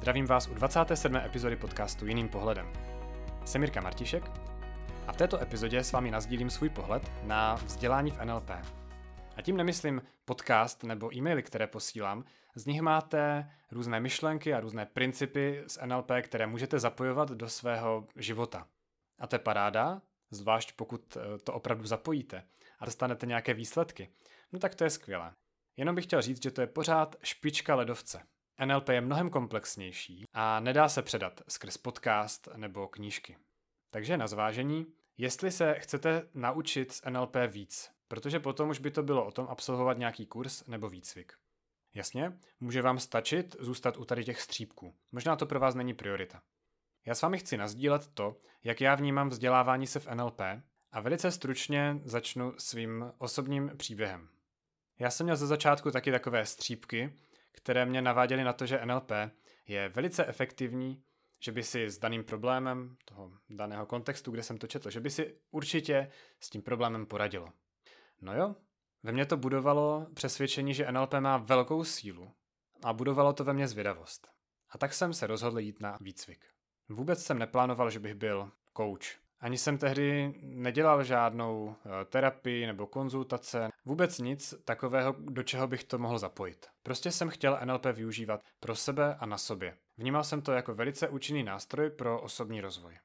Zdravím vás u 27. epizody podcastu Jiným pohledem. Jsem Mirka Martišek a v této epizodě s vámi nazdílím svůj pohled na vzdělání v NLP. A tím nemyslím podcast nebo e-maily, které posílám, z nich máte různé myšlenky a různé principy z NLP, které můžete zapojovat do svého života. A to je paráda, zvlášť pokud eh, to opravdu zapojíte a dostanete nějaké výsledky. No tak to je skvělé. Jenom bych chtěl říct, že to je pořád špička ledovce. NLP je mnohem komplexnější a nedá se předat skrz podcast nebo knížky. Takže na zvážení, jestli se chcete naučit z NLP víc, protože potom už by to bylo o tom absolvovat nějaký kurz nebo výcvik. Jasně, může vám stačit zůstat u tady těch střípků. Možná to pro vás není priorita. Já s vámi chci nazdílet to, jak já vnímám vzdělávání se v NLP a velice stručně začnu svým osobním příběhem. Já jsem měl ze začátku taky takové střípky, které mě naváděly na to, že NLP je velice efektivní, že by si s daným problémem toho daného kontextu, kde jsem to četl, že by si určitě s tím problémem poradilo. No jo, ve mně to budovalo přesvědčení, že NLP má velkou sílu a budovalo to ve mně zvědavost. A tak jsem se rozhodl jít na výcvik. Vůbec jsem neplánoval, že bych byl coach. Ani jsem tehdy nedělal žádnou eh, terapii nebo konzultace, vůbec nic takového, do čeho bych to mohl zapojit. Prostě jsem chtěl NLP využívat pro sebe a na sobě. Vnímal jsem to jako velice účinný nástroj pro osobní rozvoj.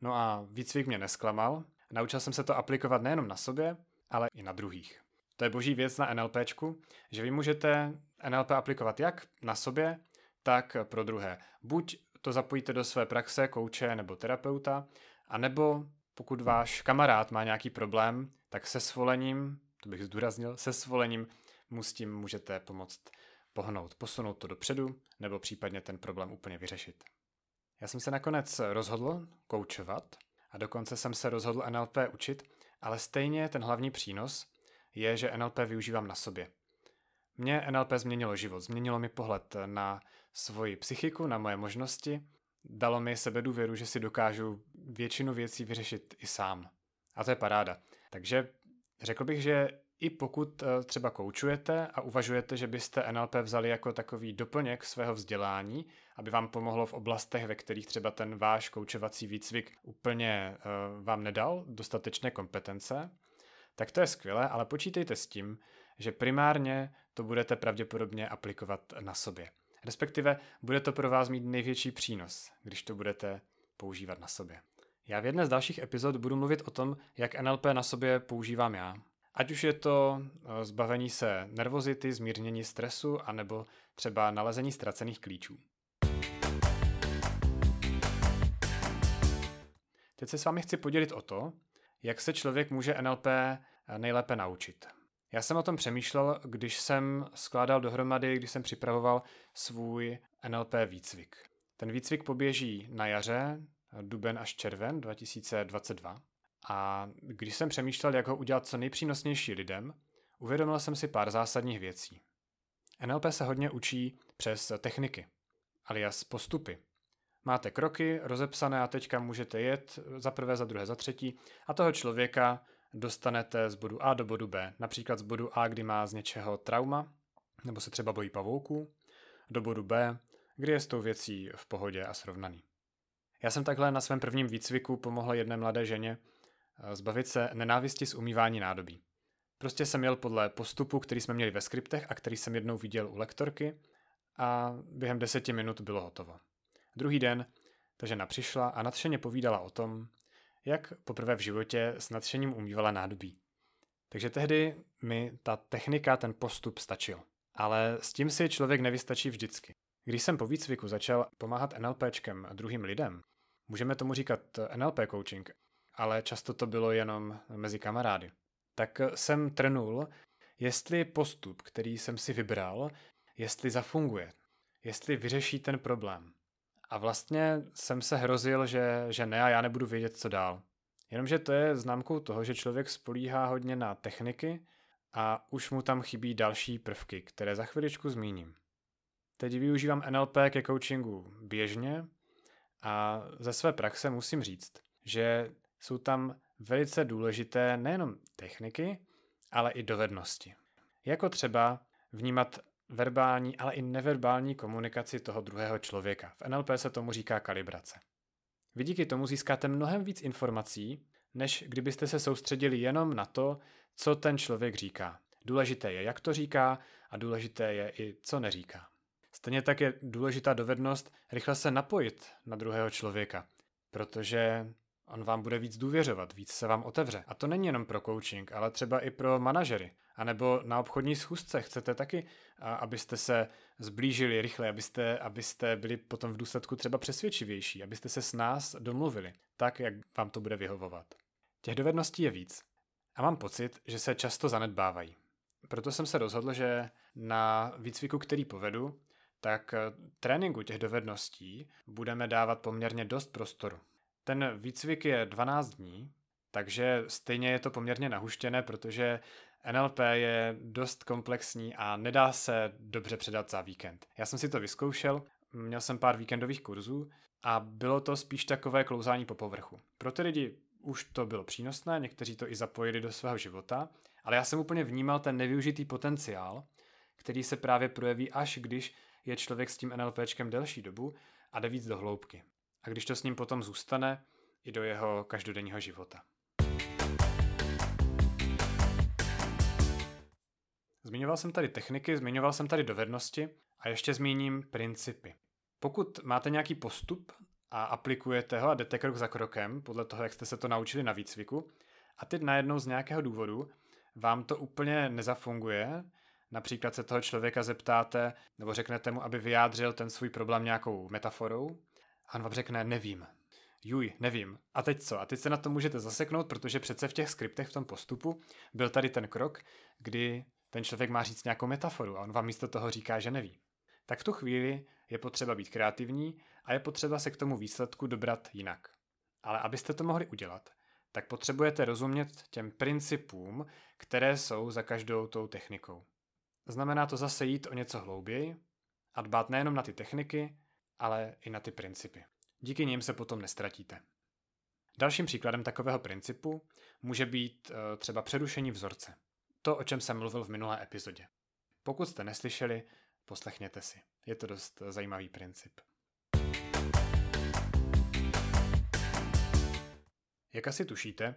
No a výcvik mě nesklamal, naučil jsem se to aplikovat nejenom na sobě, ale i na druhých. To je boží věc na NLPčku, že vy můžete NLP aplikovat jak na sobě, tak pro druhé. Buď to zapojíte do své praxe, kouče nebo terapeuta, a nebo pokud váš kamarád má nějaký problém, tak se svolením, to bych zdůraznil, se svolením mu s tím můžete pomoct pohnout, posunout to dopředu, nebo případně ten problém úplně vyřešit. Já jsem se nakonec rozhodl koučovat a dokonce jsem se rozhodl NLP učit, ale stejně ten hlavní přínos je, že NLP využívám na sobě. Mě NLP změnilo život, změnilo mi pohled na svoji psychiku, na moje možnosti, dalo mi sebedůvěru, že si dokážu většinu věcí vyřešit i sám. A to je paráda. Takže řekl bych, že i pokud eh, třeba koučujete a uvažujete, že byste NLP vzali jako takový doplněk svého vzdělání, aby vám pomohlo v oblastech, ve kterých třeba ten váš koučovací výcvik úplně uh, vám nedal dostatečné kompetence, tak to je skvělé, ale počítejte s tím, že primárně to budete pravděpodobně aplikovat na sobě. Respektive bude to pro vás mít největší přínos, když to budete používat na sobě. Já v jedné z dalších epizod budu mluvit o tom, jak NLP na sobě používám já. Ať už je to eh, zbavení se nervozity, zmírnění stresu, anebo třeba nalezení ztracených klíčů. Teď se s vámi chci podělit o to, jak se člověk může NLP eh, nejlépe naučit. Já jsem o tom přemýšlel, když jsem skládal dohromady, když jsem připravoval svůj NLP výcvik. Ten výcvik poběží na jaře, duben až červen 2022. A když jsem přemýšlel, jak ho udělat co nejpřínosnější lidem, uvědomil jsem si pár zásadních věcí. NLP se hodně učí přes techniky, alias postupy. Máte kroky rozepsané a teďka můžete jet za prvé, za druhé, za třetí a toho člověka dostanete z bodu A do bodu B. Například z bodu A, kdy má z něčeho trauma, nebo se třeba bojí pavouků, do bodu B, kdy je s tou věcí v pohodě a srovnaný. Já jsem takhle na svém prvním výcviku pomohl jedné mladé ženě eh, zbavit se nenávisti z umývání nádobí. Prostě jsem jel podle postupu, který jsme měli ve skriptech a který jsem jednou viděl u lektorky a během deseti minut bylo hotovo. Druhý den ta žena přišla a nadšeně povídala o tom, jak poprvé v životě s nadšením umývala nádobí. Takže tehdy mi ta technika, ten postup stačil. Ale s tím si člověk nevystačí vždycky. Když jsem po výcviku začal pomáhat NLPčkem a druhým lidem, můžeme tomu říkat NLP coaching, ale často to bylo jenom mezi kamarády, tak jsem trnul, jestli postup, který jsem si vybral, jestli zafunguje, jestli vyřeší ten problém. A vlastně jsem se hrozil, že, že ne a já nebudu vědět, co dál. Jenomže to je známkou toho, že člověk spolíhá hodně na techniky a už mu tam chybí další prvky, které za chviličku zmíním. Teď využívám NLP ke coachingu běžně a ze své praxe musím říct, že jsou tam velice důležité nejenom techniky, ale i dovednosti. Jako třeba vnímat verbální, ale i neverbální komunikaci toho druhého člověka. V NLP se tomu říká kalibrace. Vy díky tomu získáte mnohem víc informací, než kdybyste se soustředili jenom na to, co ten člověk říká. Důležité je, jak to říká a důležité je i, co neříká. Stejně tak je důležitá dovednost rychle se napojit na druhého člověka, protože on vám bude víc důvěřovat, víc se vám otevře. A to není jenom pro coaching, ale třeba i pro manažery. A nebo na obchodní schůzce chcete taky, abyste se zblížili rychle, abyste, abyste byli potom v důsledku třeba přesvědčivější, abyste se s nás domluvili, tak, jak vám to bude vyhovovat. Těch dovedností je víc. A mám pocit, že se často zanedbávají. Proto jsem se rozhodl, že na výcviku, který povedu, tak tréninku těch dovedností budeme dávat poměrně dost prostoru. Ten výcvik je 12 dní, takže stejně je to poměrně nahuštěné, protože NLP je dost komplexní a nedá se dobře předat za víkend. Já jsem si to vyzkoušel, měl jsem pár víkendových kurzů a bylo to spíš takové klouzání po povrchu. Pro ty lidi už to bylo přínosné, někteří to i zapojili do svého života, ale já jsem úplně vnímal ten nevyužitý potenciál, který se právě projeví až když je člověk s tím NLPčkem delší dobu a jde víc do hloubky. A když to s ním potom zůstane i do jeho každodenního života. Zmiňoval jsem tady techniky, zmiňoval jsem tady dovednosti a ještě zmíním principy. Pokud máte nějaký postup a aplikujete ho a jdete krok za krokem, podle toho, jak jste se to naučili na výcviku, a teď najednou z nějakého důvodu vám to úplně nezafunguje, například se toho člověka zeptáte nebo řeknete mu, aby vyjádřil ten svůj problém nějakou metaforou a on vám řekne nevím. Juj, nevím. A teď co? A teď se na to můžete zaseknout, protože přece v těch skriptech v tom postupu byl tady ten krok, kdy ten člověk má říct nějakou metaforu a on vám místo toho říká, že neví. Tak v tu chvíli je potřeba být kreativní a je potřeba se k tomu výsledku dobrat jinak. Ale abyste to mohli udělat, tak potřebujete rozumět těm principům, které jsou za každou tou technikou. Znamená to zase jít o něco hlouběji a dbát nejenom na ty techniky, ale i na ty principy. Díky nim se potom nestratíte. Dalším příkladem takového principu může být eh, třeba přerušení vzorce. To, o čem jsem mluvil v minulé epizodě. Pokud jste neslyšeli, poslechněte si. Je to dost zajímavý princip. Jak asi tušíte,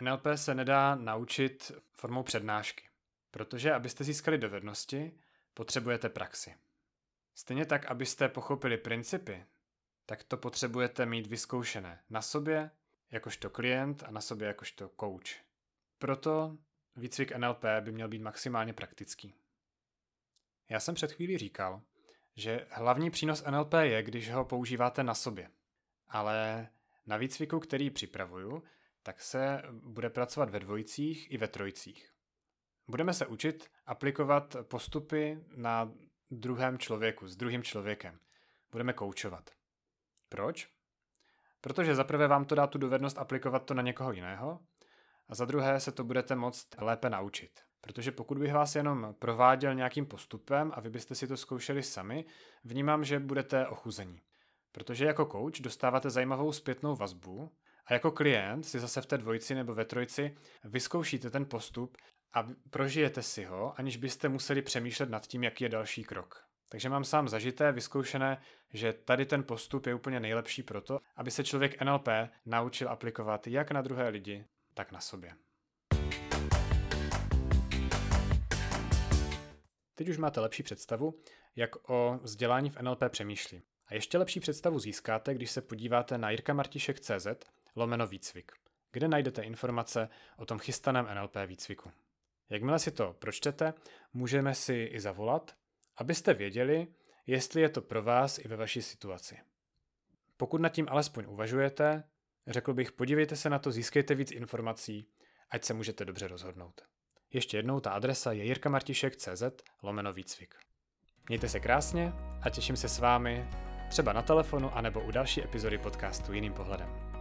NLP se nedá naučit formou přednášky, protože abyste získali dovednosti, potřebujete praxi. Stejně tak, abyste pochopili principy, tak to potřebujete mít vyzkoušené na sobě, jakožto klient a na sobě jakožto coach. Proto výcvik NLP by měl být maximálně praktický. Já jsem před chvílí říkal, že hlavní přínos NLP je, když ho používáte na sobě. Ale na výcviku, který připravuju, tak se bude pracovat ve dvojicích i ve trojicích. Budeme se učit aplikovat postupy na druhém člověku, s druhým člověkem. Budeme koučovat. Proč? Protože zaprvé vám to dá tu dovednost aplikovat to na někoho jiného a za druhé se to budete moct lépe naučit. Protože pokud bych vás jenom prováděl nějakým postupem a vy byste si to zkoušeli sami, vnímám, že budete ochuzení. Protože jako coach dostáváte zajímavou zpětnou vazbu a jako klient si zase v té dvojici nebo ve trojci vyzkoušíte ten postup a prožijete si ho, aniž byste museli přemýšlet nad tím, jaký je další krok. Takže mám sám zažité, vyzkoušené, že tady ten postup je úplně nejlepší proto, aby se člověk NLP naučil aplikovat jak na druhé lidi, tak na sobě. Teď už máte lepší představu, jak o vzdělání v NLP přemýšlí. A ještě lepší představu získáte, když se podíváte na jirkamartišek.cz lomeno výcvik, kde najdete informace o tom chystaném NLP výcviku. Jakmile si to pročtete, můžeme si i zavolat, abyste věděli, jestli je to pro vás i ve vaší situaci. Pokud nad tím alespoň uvažujete, řekl bych, podívejte se na to, získejte víc informací, ať se můžete dobře rozhodnout. Ještě jednou ta adresa je jirkamartišek.cz lomeno výcvik. Mějte se krásně a těším se s vámi třeba na telefonu anebo u další epizody podcastu Jiným pohledem.